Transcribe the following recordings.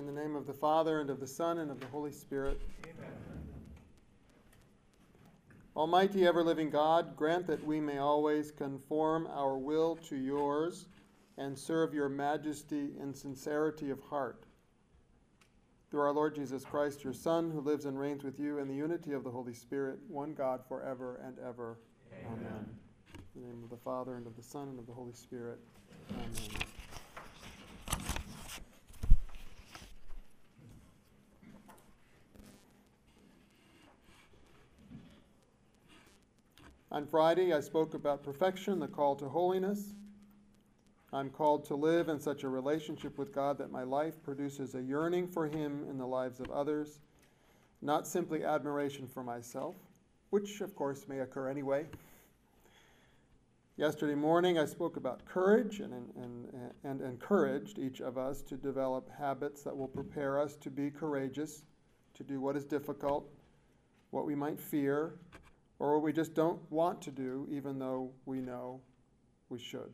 In the name of the Father, and of the Son, and of the Holy Spirit. Amen. Almighty, ever living God, grant that we may always conform our will to yours and serve your majesty in sincerity of heart. Through our Lord Jesus Christ, your Son, who lives and reigns with you in the unity of the Holy Spirit, one God, forever and ever. Amen. Amen. In the name of the Father, and of the Son, and of the Holy Spirit. Amen. On Friday, I spoke about perfection, the call to holiness. I'm called to live in such a relationship with God that my life produces a yearning for Him in the lives of others, not simply admiration for myself, which of course may occur anyway. Yesterday morning, I spoke about courage and, and, and encouraged each of us to develop habits that will prepare us to be courageous, to do what is difficult, what we might fear, or what we just don't want to do, even though we know we should.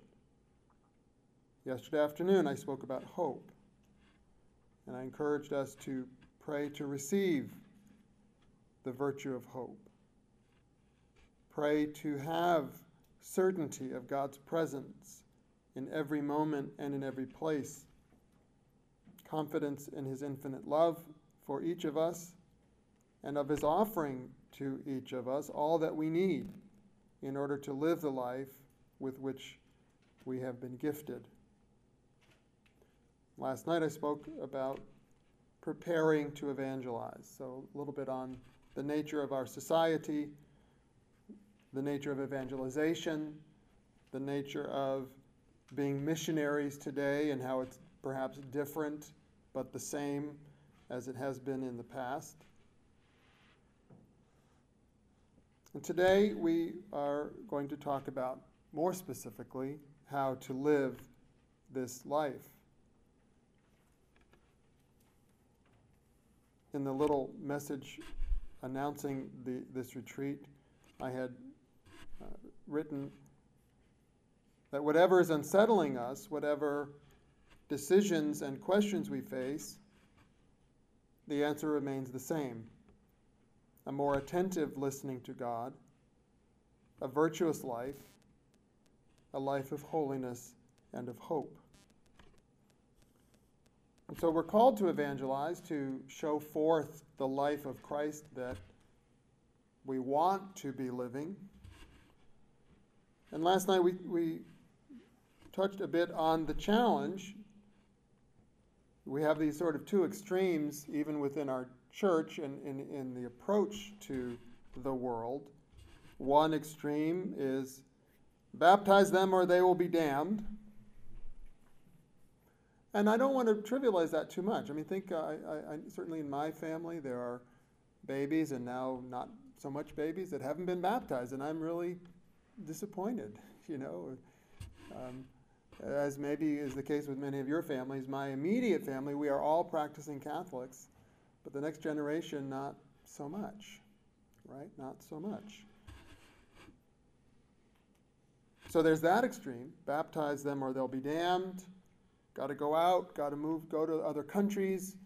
Yesterday afternoon, I spoke about hope, and I encouraged us to pray to receive the virtue of hope. Pray to have certainty of God's presence in every moment and in every place. Confidence in His infinite love for each of us and of His offering to each of us all that we need in order to live the life with which we have been gifted. Last night I spoke about preparing to evangelize, so a little bit on the nature of our society, the nature of evangelization, the nature of being missionaries today, and how it's perhaps different but the same as it has been in the past. And today we are going to talk about more specifically how to live this life. In the little message announcing the, this retreat, I had uh, written that whatever is unsettling us, whatever decisions and questions we face, the answer remains the same a more attentive listening to God, a virtuous life, a life of holiness and of hope. And so we're called to evangelize, to show forth the life of Christ that we want to be living. And last night we, we touched a bit on the challenge. We have these sort of two extremes, even within our church in, in, in the approach to the world. One extreme is baptize them or they will be damned. And I don't want to trivialize that too much. I mean, think, uh, I, I, certainly in my family, there are babies and now not so much babies that haven't been baptized, and I'm really disappointed, you know. Um, as maybe is the case with many of your families, my immediate family, we are all practicing Catholics. But the next generation, not so much, right? Not so much. So there's that extreme baptize them or they'll be damned. Got to go out, got to move, go to other countries.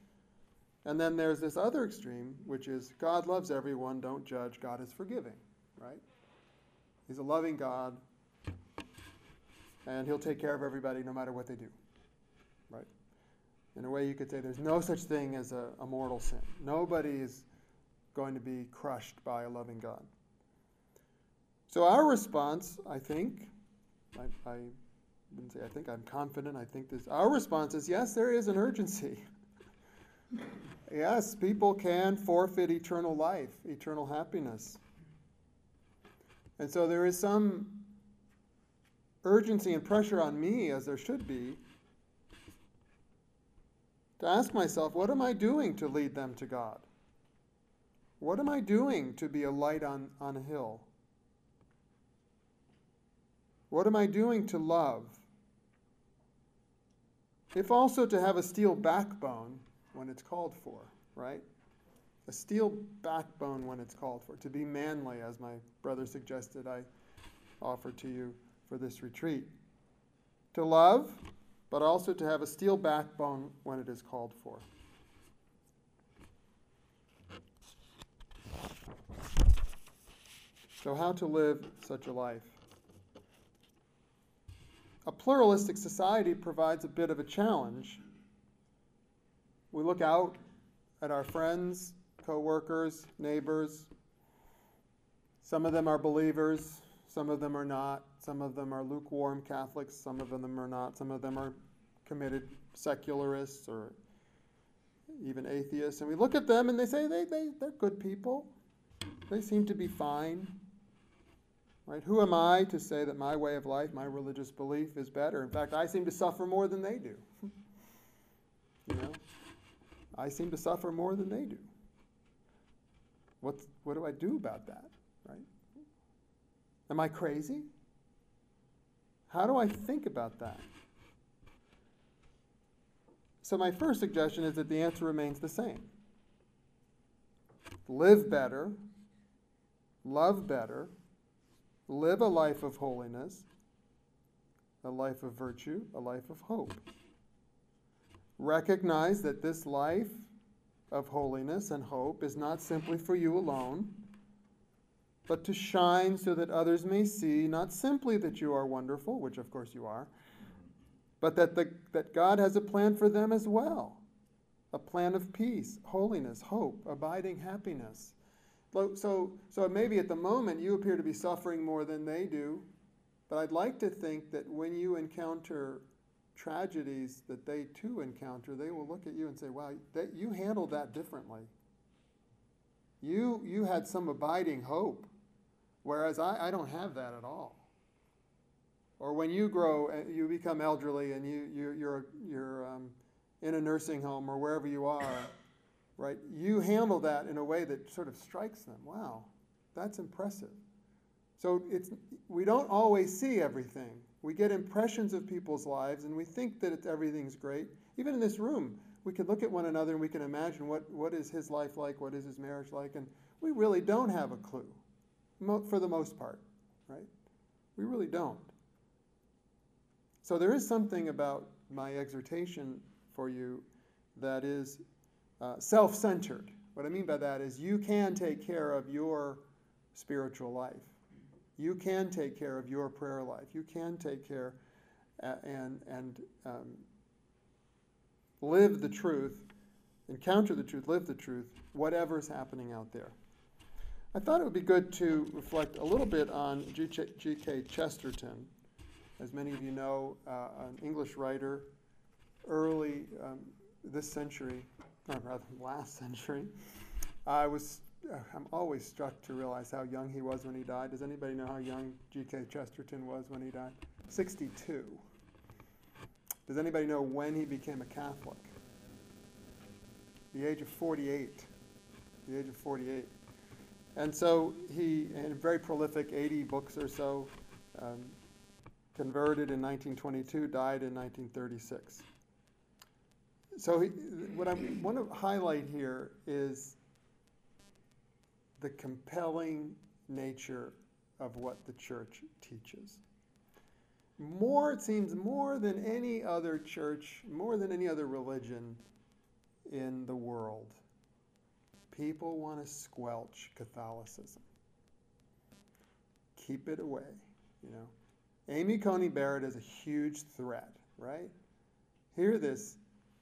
And then there's this other extreme, which is God loves everyone, don't judge, God is forgiving, right? He's a loving God, and He'll take care of everybody no matter what they do, right? In a way, you could say there's no such thing as a, a mortal sin. Nobody is going to be crushed by a loving God. So, our response, I think, I, I wouldn't say I think, I'm confident, I think this, our response is yes, there is an urgency. yes, people can forfeit eternal life, eternal happiness. And so there is some urgency and pressure on me, as there should be, to ask myself, what am I doing to lead them to God? What am I doing to be a light on, on a hill? What am I doing to love? If also to have a steel backbone when it's called for, right? A steel backbone when it's called for. To be manly, as my brother suggested I offer to you for this retreat. To love, but also to have a steel backbone when it is called for. So, how to live such a life? A pluralistic society provides a bit of a challenge. We look out at our friends, co workers, neighbors. Some of them are believers, some of them are not. Some of them are lukewarm Catholics, some of them are not. Some of them are committed secularists or even atheists. And we look at them and they say they, they, they're good people. They seem to be fine. Right? Who am I to say that my way of life, my religious belief is better? In fact, I seem to suffer more than they do. you know? I seem to suffer more than they do. What's, what do I do about that? Right? Am I crazy? How do I think about that? So, my first suggestion is that the answer remains the same live better, love better, live a life of holiness, a life of virtue, a life of hope. Recognize that this life of holiness and hope is not simply for you alone, but to shine so that others may see not simply that you are wonderful, which of course you are, but that, the, that God has a plan for them as well a plan of peace, holiness, hope, abiding happiness. So, so maybe at the moment you appear to be suffering more than they do, but I'd like to think that when you encounter tragedies that they too encounter, they will look at you and say, wow, that, you handled that differently. You, you had some abiding hope, whereas I, I don't have that at all. Or when you grow, you become elderly and you, you, you're, you're um, in a nursing home or wherever you are, right? You handle that in a way that sort of strikes them. Wow, that's impressive. So it's, we don't always see everything. We get impressions of people's lives and we think that everything's great. Even in this room, we can look at one another and we can imagine what, what is his life like, what is his marriage like, and we really don't have a clue for the most part, right? We really don't. So there is something about my exhortation for you that is uh, self centered. What I mean by that is you can take care of your spiritual life. You can take care of your prayer life. You can take care uh, and, and um, live the truth, encounter the truth, live the truth, whatever's happening out there. I thought it would be good to reflect a little bit on G.K. Chesterton. As many of you know, uh, an English writer, early um, this century, or rather last century. I was I'm always struck to realize how young he was when he died. Does anybody know how young G.K. Chesterton was when he died? 62. Does anybody know when he became a Catholic? The age of 48. The age of 48. And so he, and very prolific, 80 books or so, um, converted in 1922, died in 1936. So he, what I want to highlight here is the compelling nature of what the church teaches. More, it seems, more than any other church, more than any other religion in the world, people want to squelch Catholicism. Keep it away, you know. Amy Coney Barrett is a huge threat, right? Hear this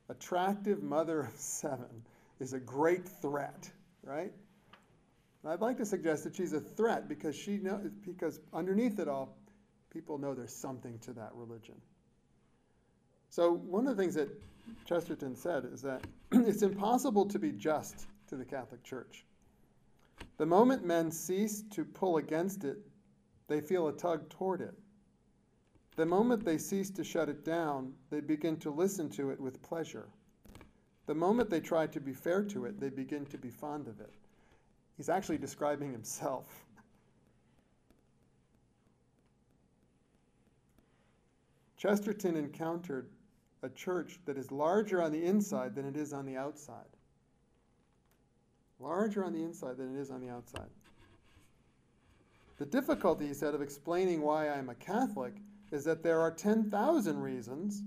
attractive mother of seven is a great threat, right? I'd like to suggest that she's a threat because she know, because underneath it all, people know there's something to that religion. So one of the things that Chesterton said is that it's impossible to be just to the Catholic Church. The moment men cease to pull against it, they feel a tug toward it. The moment they cease to shut it down, they begin to listen to it with pleasure. The moment they try to be fair to it, they begin to be fond of it. He's actually describing himself. Chesterton encountered a church that is larger on the inside than it is on the outside. Larger on the inside than it is on the outside. The difficulty, he said, of explaining why I'm a Catholic is that there are 10,000 reasons,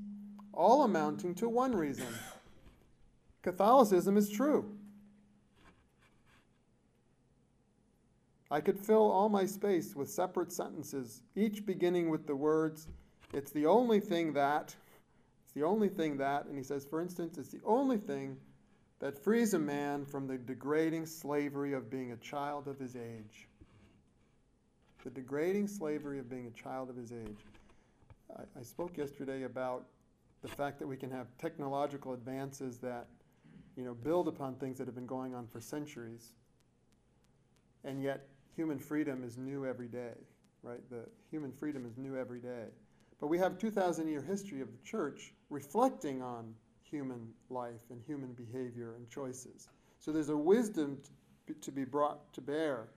all amounting to one reason Catholicism is true. I could fill all my space with separate sentences, each beginning with the words, It's the only thing that, it's the only thing that, and he says, for instance, it's the only thing that frees a man from the degrading slavery of being a child of his age. The degrading slavery of being a child of his age. I, I spoke yesterday about the fact that we can have technological advances that you know, build upon things that have been going on for centuries. And yet, human freedom is new every day, right? The human freedom is new every day. But we have 2,000 year history of the church reflecting on human life and human behavior and choices. So there's a wisdom to be brought to bear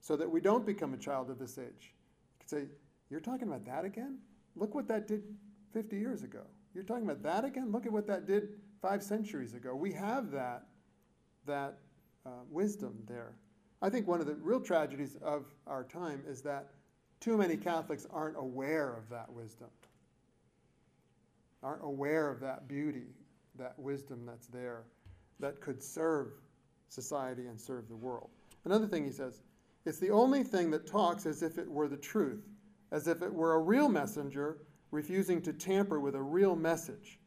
so that we don't become a child of this age. You could say, You're talking about that again? Look what that did 50 years ago. You're talking about that again? Look at what that did five centuries ago. We have that, that uh, wisdom there. I think one of the real tragedies of our time is that too many Catholics aren't aware of that wisdom, aren't aware of that beauty, that wisdom that's there, that could serve society and serve the world. Another thing he says it's the only thing that talks as if it were the truth, as if it were a real messenger refusing to tamper with a real message.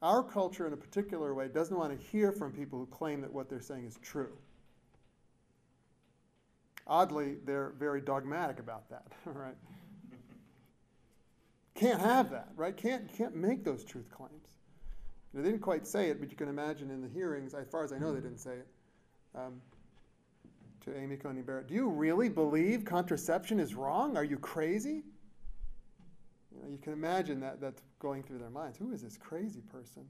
Our culture, in a particular way, doesn't want to hear from people who claim that what they're saying is true. Oddly, they're very dogmatic about that, right? Can't have that, right? Can't, can't make those truth claims. They didn't quite say it, but you can imagine in the hearings, as far as I know, they didn't say it. Um, to Amy Coney Barrett, do you really believe contraception is wrong? Are you crazy? You, know, you can imagine that that's going through their minds. Who is this crazy person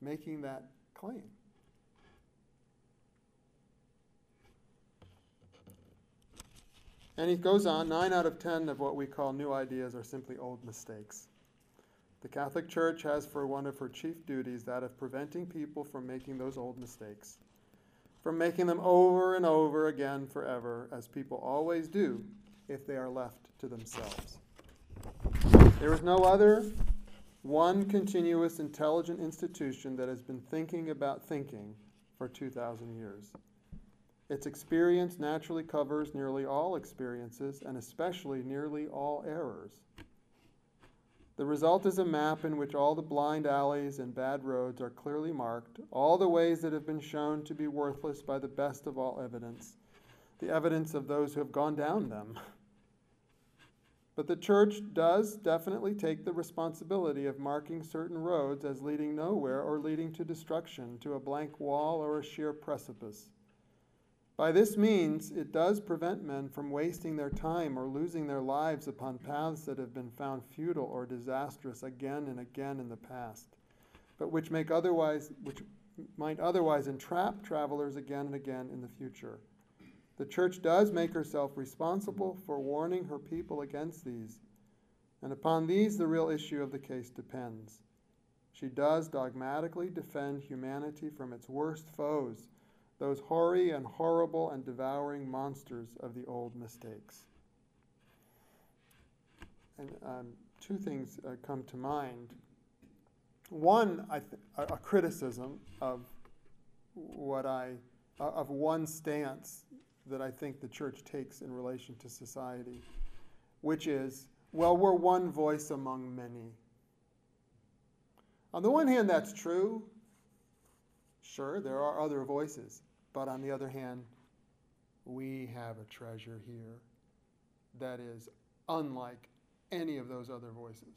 making that claim? And he goes on nine out of ten of what we call new ideas are simply old mistakes. The Catholic Church has for one of her chief duties that of preventing people from making those old mistakes, from making them over and over again forever, as people always do if they are left to themselves. There is no other one continuous intelligent institution that has been thinking about thinking for 2,000 years. Its experience naturally covers nearly all experiences and especially nearly all errors. The result is a map in which all the blind alleys and bad roads are clearly marked, all the ways that have been shown to be worthless by the best of all evidence, the evidence of those who have gone down them. But the church does definitely take the responsibility of marking certain roads as leading nowhere or leading to destruction, to a blank wall or a sheer precipice. By this means, it does prevent men from wasting their time or losing their lives upon paths that have been found futile or disastrous again and again in the past, but which make otherwise which might otherwise entrap travelers again and again in the future. The church does make herself responsible for warning her people against these, and upon these the real issue of the case depends. She does dogmatically defend humanity from its worst foes, those hoary and horrible and devouring monsters of the old mistakes. And um, two things uh, come to mind. One, th- a, criticism of what I, uh, of one stance that I think the church takes in relation to society, which is, well, we're one voice among many. On the one hand, that's true. Sure, there are other voices. But on the other hand, we have a treasure here that is unlike any of those other voices.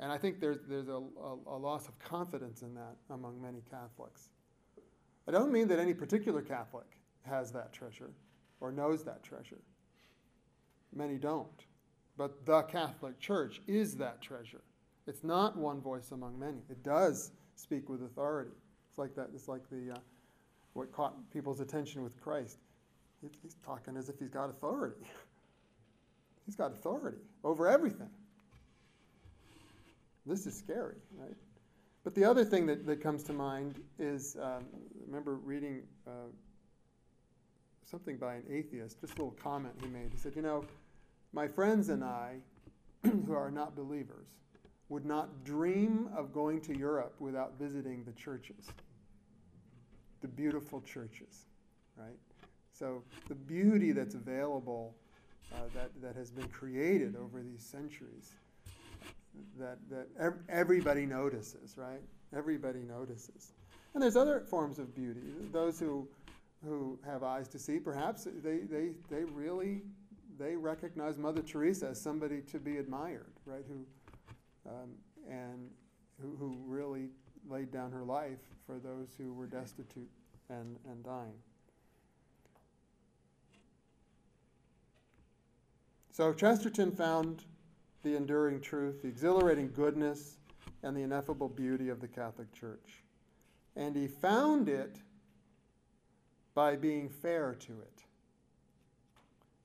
And I think there's, there's a, a, a, loss of confidence in that among many Catholics. I don't mean that any particular Catholic has that treasure or knows that treasure. Many don't. But the Catholic Church is that treasure. It's not one voice among many. It does speak with authority. It's like that. It's like the uh, what caught people's attention with Christ. He's talking as if he's got authority. he's got authority over everything. This is scary, right? But the other thing that, that comes to mind is um, remember reading uh, something by an atheist, just a little comment he made. He said, You know, my friends and I, who are not believers, would not dream of going to Europe without visiting the churches. the beautiful churches, right? So the beauty that's available, uh, that, that has been created over these centuries, that, that ev- everybody notices, right? Everybody notices. And there's other forms of beauty. Those who, who have eyes to see, perhaps they, they, they really they recognize Mother Teresa as somebody to be admired, right? Who um, and who, who really laid down her life for those who were destitute and, and dying. So Chesterton found the enduring truth, the exhilarating goodness, and the ineffable beauty of the Catholic Church. And he found it by being fair to it.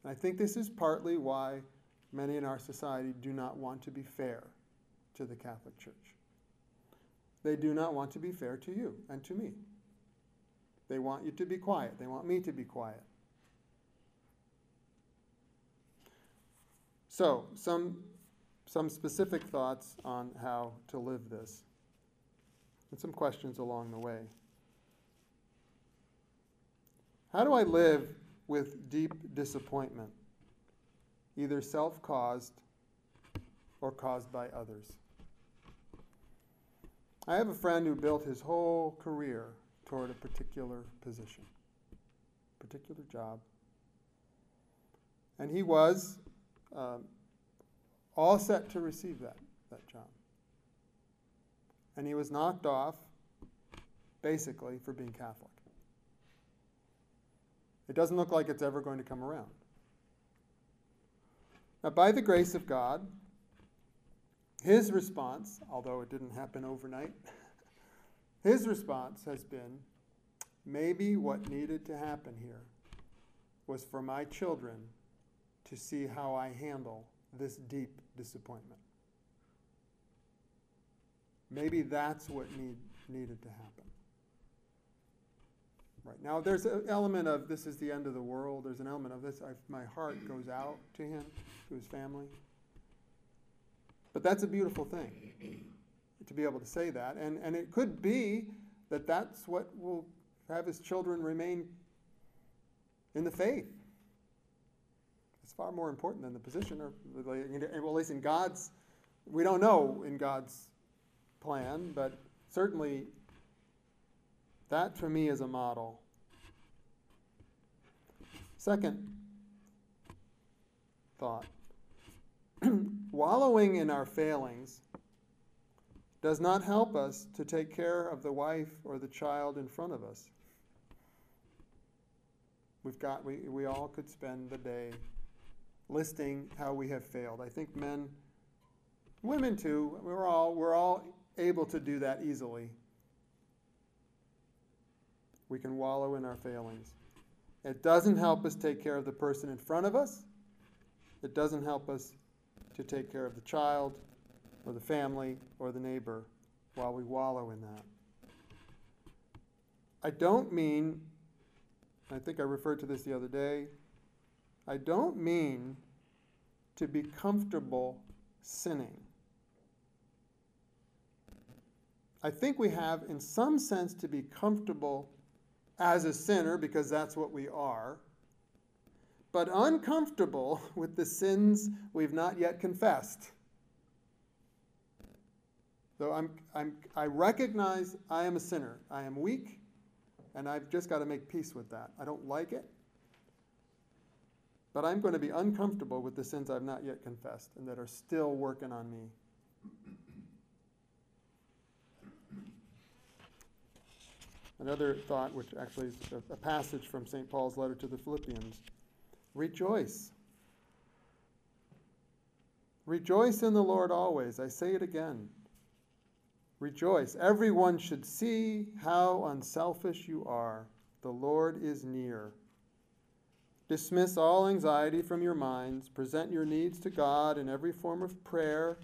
And I think this is partly why many in our society do not want to be fair to the Catholic Church. They do not want to be fair to you and to me. They want you to be quiet. They want me to be quiet. So, some, some specific thoughts on how to live this, and some questions along the way. How do I live with deep disappointment, either self caused or caused by others? I have a friend who built his whole career toward a particular position, particular job. And he was um, all set to receive that, that job. And he was knocked off, basically, for being Catholic. It doesn't look like it's ever going to come around. Now, by the grace of God, his response, although it didn't happen overnight, his response has been maybe what needed to happen here was for my children to see how I handle this deep disappointment. Maybe that's what need, needed to happen. Right now, there's an element of this is the end of the world. There's an element of this. I, my heart goes out to him, to his family. But that's a beautiful thing to be able to say that. And, and it could be that that's what will have his children remain in the faith. It's far more important than the position, or well, at least in God's, we don't know in God's plan, but certainly that for me is a model. Second thought wallowing in our failings does not help us to take care of the wife or the child in front of us. We've got we, we all could spend the day listing how we have failed. I think men women too, we're all we're all able to do that easily. We can wallow in our failings. It doesn't help us take care of the person in front of us. It doesn't help us to take care of the child or the family or the neighbor while we wallow in that. I don't mean, I think I referred to this the other day, I don't mean to be comfortable sinning. I think we have, in some sense, to be comfortable as a sinner because that's what we are but uncomfortable with the sins we've not yet confessed. So I'm, I'm, I recognize I am a sinner. I am weak, and I've just got to make peace with that. I don't like it, but I'm going to be uncomfortable with the sins I've not yet confessed and that are still working on me. Another thought, which actually is a, passage from St. Paul's letter to the Philippians. Rejoice. Rejoice in the Lord always. I say it again. Rejoice. Everyone should see how unselfish you are. The Lord is near. Dismiss all anxiety from your minds. Present your needs to God in every form of prayer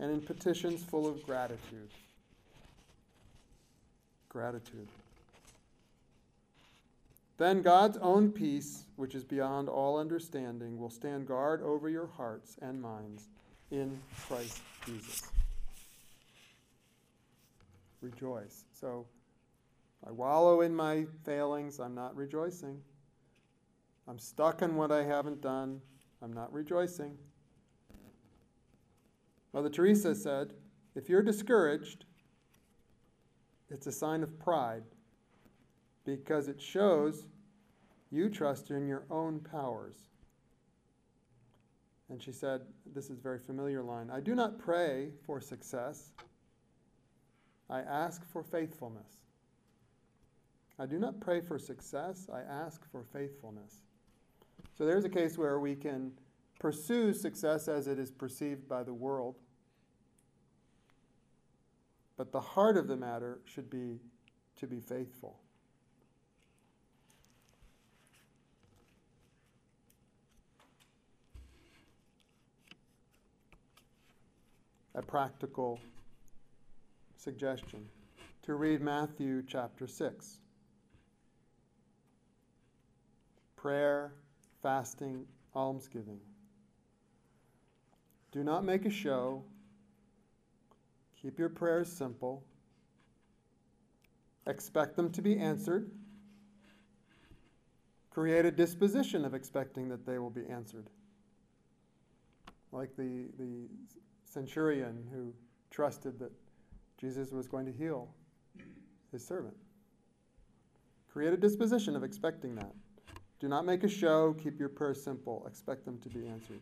and in petitions full of gratitude. Gratitude. Then God's own peace, which is beyond all understanding, will stand guard over your hearts and minds in Christ Jesus. Rejoice. So, I wallow in my failings, I'm not rejoicing. I'm stuck in what I haven't done, I'm not rejoicing. Mother Teresa said, if you're discouraged, it's a sign of pride because it shows you trust in your own powers. And she said, This is a very familiar line I do not pray for success, I ask for faithfulness. I do not pray for success, I ask for faithfulness. So there's a case where we can pursue success as it is perceived by the world. But the heart of the matter should be to be faithful. A practical suggestion to read Matthew chapter 6. prayer, fasting, almsgiving. Do not make a show. Keep your prayers simple. Expect them to be answered. Create a disposition of expecting that they will be answered. Like the, the centurion who trusted that Jesus was going to heal his servant. Create a disposition of expecting that. Do not make a show. Keep your prayers simple. Expect them to be answered.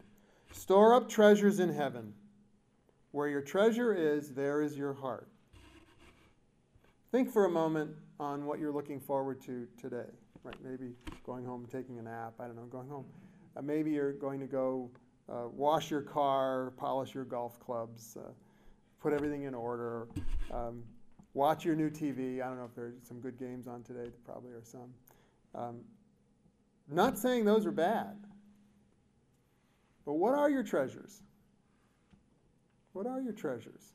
Store up treasures in heaven. Where your treasure is, there is your heart. Think for a moment on what you're looking forward to today. Right? Maybe going home, taking a nap. I don't know, going home. Uh, maybe you're going to go uh, wash your car, polish your golf clubs, uh, put everything in order, um, watch your new TV. I don't know if there's some good games on today. There probably are some. Um, not saying those are bad. But what are your treasures? What are your treasures?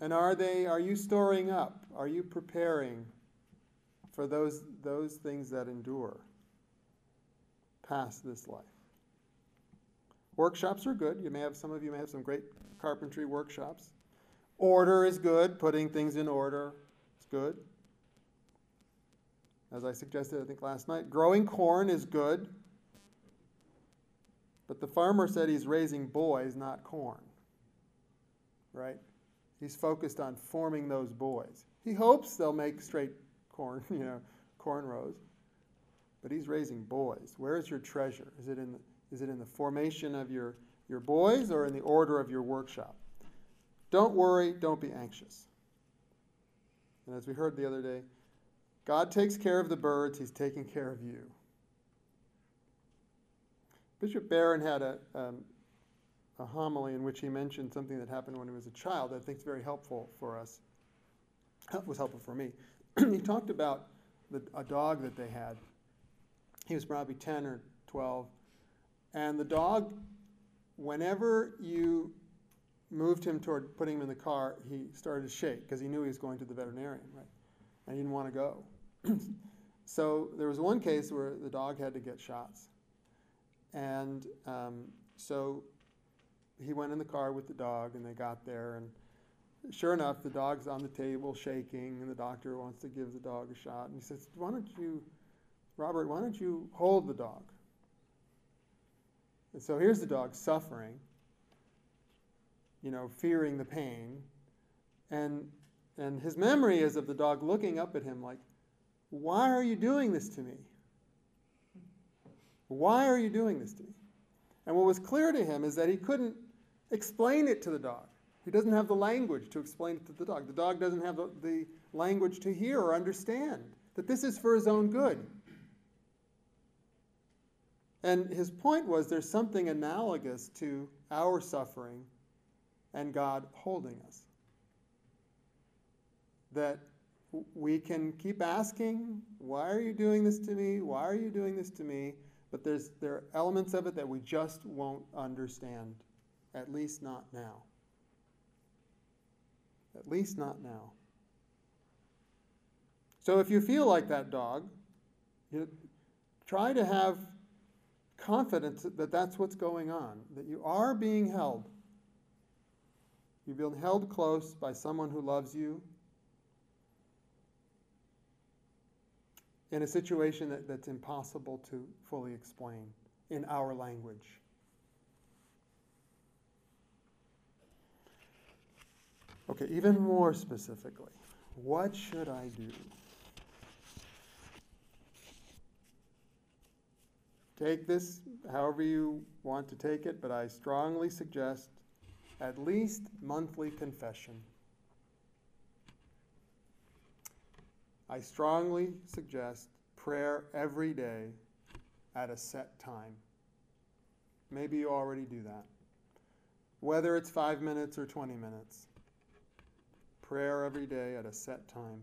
And are they are you storing up? Are you preparing for those those things that endure past this life? Workshops are good. You may have some of you may have some great carpentry workshops. Order is good, putting things in order is good as I suggested, I think last night. Growing corn is good, but the farmer said he's raising boys, not corn. Right? He's focused on forming those boys. He hopes they'll make straight corn, you know, corn rows, but he's raising boys. Where is your treasure? Is it in the, is it in the formation of your, your boys or in the order of your workshop? Don't worry, don't be anxious. And as we heard the other day, God takes care of the birds, He's taking care of you. Bishop Barron had a, um, a homily in which he mentioned something that happened when he was a child that I think is very helpful for us. It was helpful for me. he talked about the, a dog that they had. He was probably 10 or 12. And the dog, whenever you moved him toward putting him in the car, he started to shake because he knew he was going to the veterinarian, right? And he didn't want to go. so there was one case where the dog had to get shots. And um, so he went in the car with the dog, and they got there. And sure enough, the dog's on the table shaking, and the doctor wants to give the dog a shot. And he says, Why don't you, Robert, why don't you hold the dog? And so here's the dog suffering, you know, fearing the pain. And, and his memory is of the dog looking up at him like, why are you doing this to me? Why are you doing this to me? And what was clear to him is that he couldn't explain it to the dog. He doesn't have the language to explain it to the dog. The dog doesn't have the, the language to hear or understand that this is for his own good. And his point was there's something analogous to our suffering and God holding us. That we can keep asking, why are you doing this to me? Why are you doing this to me? But there's, there are elements of it that we just won't understand, at least not now. At least not now. So if you feel like that dog, you try to have confidence that that's what's going on, that you are being held. You're being held close by someone who loves you in a situation that, that's impossible to fully explain in our language. Okay, even more specifically, what should I do? Take this however you want to take it, but I strongly suggest at least monthly confession. I strongly suggest prayer every day at a set time. Maybe you already do that. Whether it's five minutes or 20 minutes, prayer every day at a set time.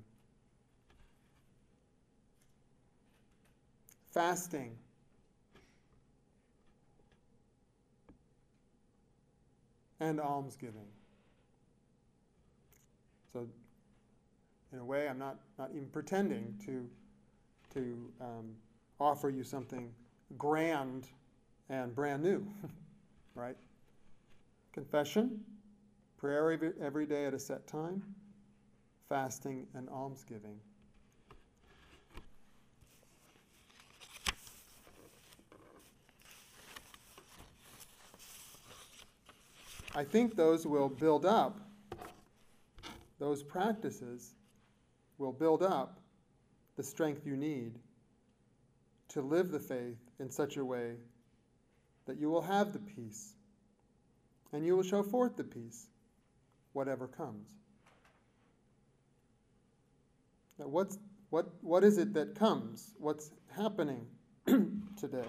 Fasting. And almsgiving. So, in a way, I'm not, not even pretending to, to um, offer you something grand and brand new, right? Confession, prayer every, every day at a set time, fasting, and almsgiving. I think those will build up, those practices will build up the strength you need to live the faith in such a way that you will have the peace and you will show forth the peace, whatever comes. Now, what's, what, what is it that comes? What's happening today?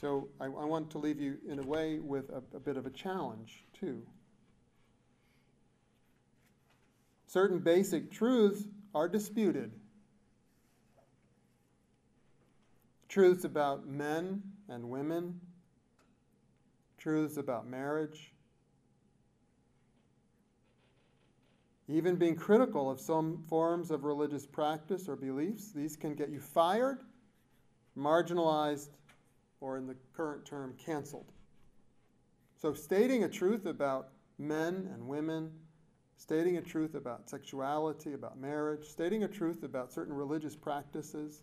So, I, I, want to leave you, in a way, with a, a bit of a challenge, too. Certain basic truths are disputed. Truths about men and women, truths about marriage, even being critical of some forms of religious practice or beliefs. These can get you fired, marginalized, or in the current term, canceled. So, stating a truth about men and women, stating a truth about sexuality, about marriage, stating a truth about certain religious practices,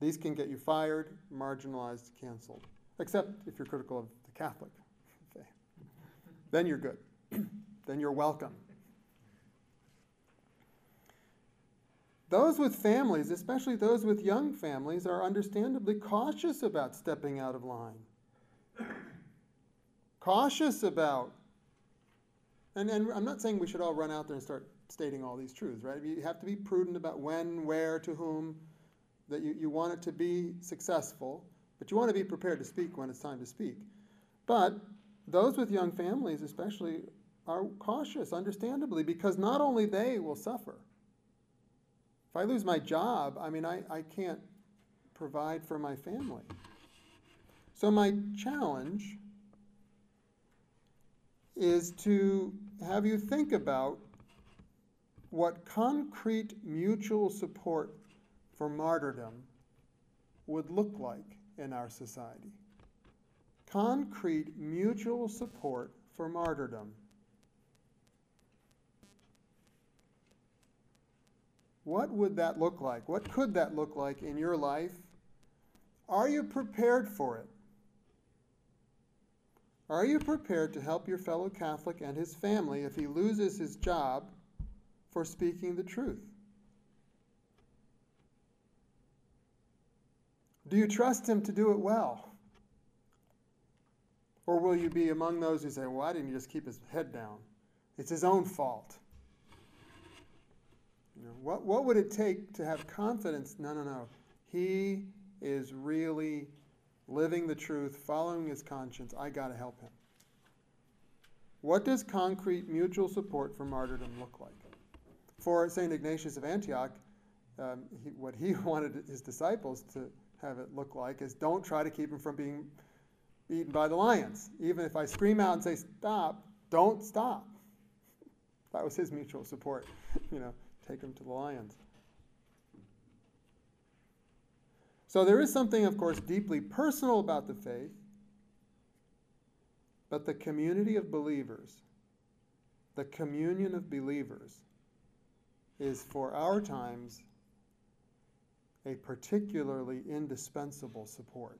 these can get you fired, marginalized, canceled, except if you're critical of the Catholic faith. then you're good. then you're welcome. Those with families, especially those with young families, are understandably cautious about stepping out of line. cautious about, and, and I'm not saying we should all run out there and start stating all these truths, right? You have to be prudent about when, where, to whom, that you, you want it to be successful, but you want to be prepared to speak when it's time to speak. But those with young families, especially, are cautious, understandably, because not only they will suffer. If I lose my job, I mean, I, I can't provide for my family. So, my challenge is to have you think about what concrete mutual support for martyrdom would look like in our society. Concrete mutual support for martyrdom. What would that look like? What could that look like in your life? Are you prepared for it? Are you prepared to help your fellow Catholic and his family if he loses his job for speaking the truth? Do you trust him to do it well? Or will you be among those who say, well, why didn't he just keep his head down? It's his own fault. You know, what, what would it take to have confidence? No, no, no. He is really living the truth, following his conscience. I got to help him. What does concrete mutual support for martyrdom look like? For St. Ignatius of Antioch, um, he, what he wanted his disciples to have it look like is don't try to keep him from being eaten by the lions. Even if I scream out and say, stop, don't stop. That was his mutual support, you know, take him to the lions. So there is something, of course, deeply personal about the faith, but the community of believers, the communion of believers, is for our times a particularly indispensable support.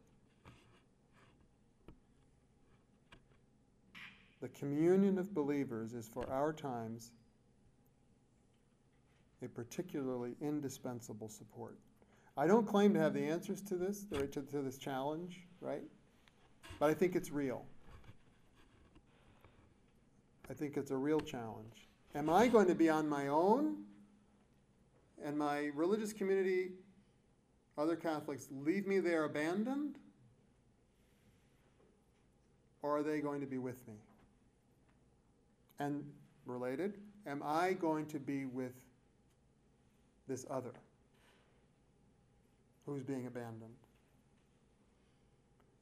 The communion of believers is for our times a particularly indispensable support. I don't claim to have the answers to this, to, this challenge, right? But I think it's real. I think it's a real challenge. Am I going to be on my own and my religious community, other Catholics, leave me there abandoned? Or are they going to be with me? And related, am I going to be with this other who's being abandoned?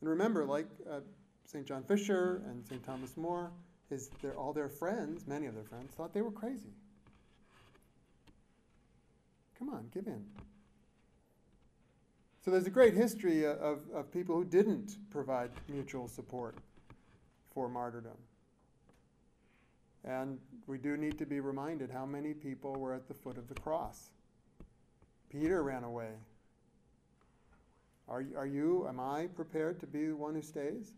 And remember, like uh, St. John Fisher and St. Thomas More, his, their, all their friends, many of their friends, thought they were crazy. Come on, give in. So there's a great history of, of people who didn't provide mutual support for martyrdom. And we do need to be reminded how many people were at the foot of the cross. Peter ran away. Are, are you, am I prepared to be the one who stays?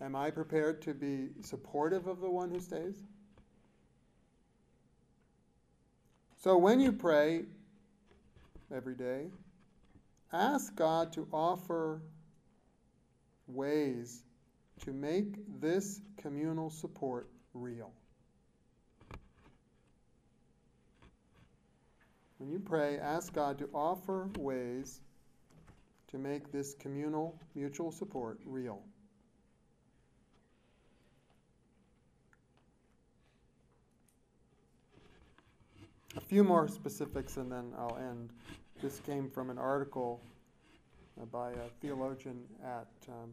Am I prepared to be supportive of the one who stays? So when you pray every day, ask God to offer ways to make this communal support real. When you pray, ask God to offer ways to make this communal mutual support real. A few more specifics and then I'll end. This came from an article by a theologian at um,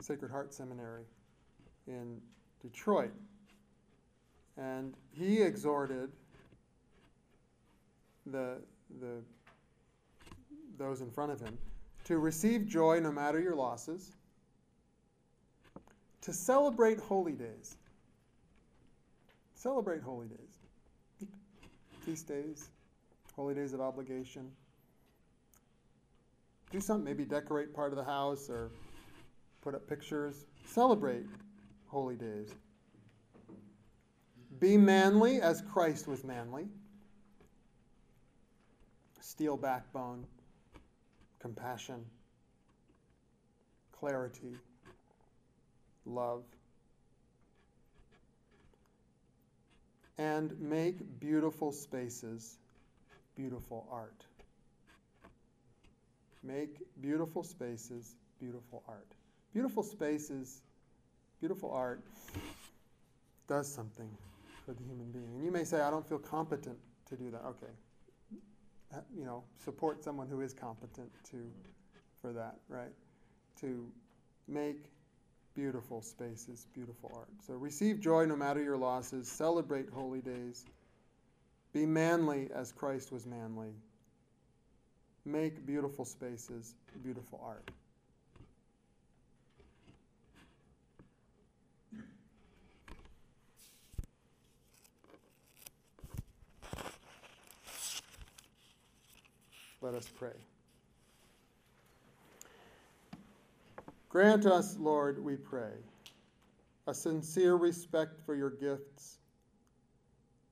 Sacred Heart Seminary in Detroit. And he exhorted the, the, those in front of him to receive joy no matter your losses, to celebrate holy days. Celebrate holy days. Feast days, holy days of obligation. Do something, maybe decorate part of the house or put up pictures. Celebrate holy days. Be manly as Christ was manly. Steel backbone, compassion, clarity, love. And make beautiful spaces beautiful art. Make beautiful spaces beautiful art. Beautiful spaces, beautiful art does something for the human being. And you may say, I don't feel competent to do that. Okay. Uh, you know, support someone who is competent to for that, right? To make beautiful spaces, beautiful art. So receive joy no matter your losses, celebrate holy days, be manly as Christ was manly, make beautiful spaces, beautiful art. Let us pray. Grant us, Lord, we pray, a sincere respect for your gifts,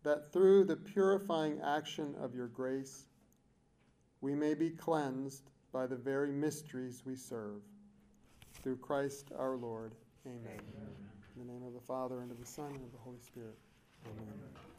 that through the purifying action of your grace, we may be cleansed by the very mysteries we serve. Through Christ our Lord. Amen. Amen. In the name of the Father, and of the Son, and of the Holy Spirit. Amen. Amen.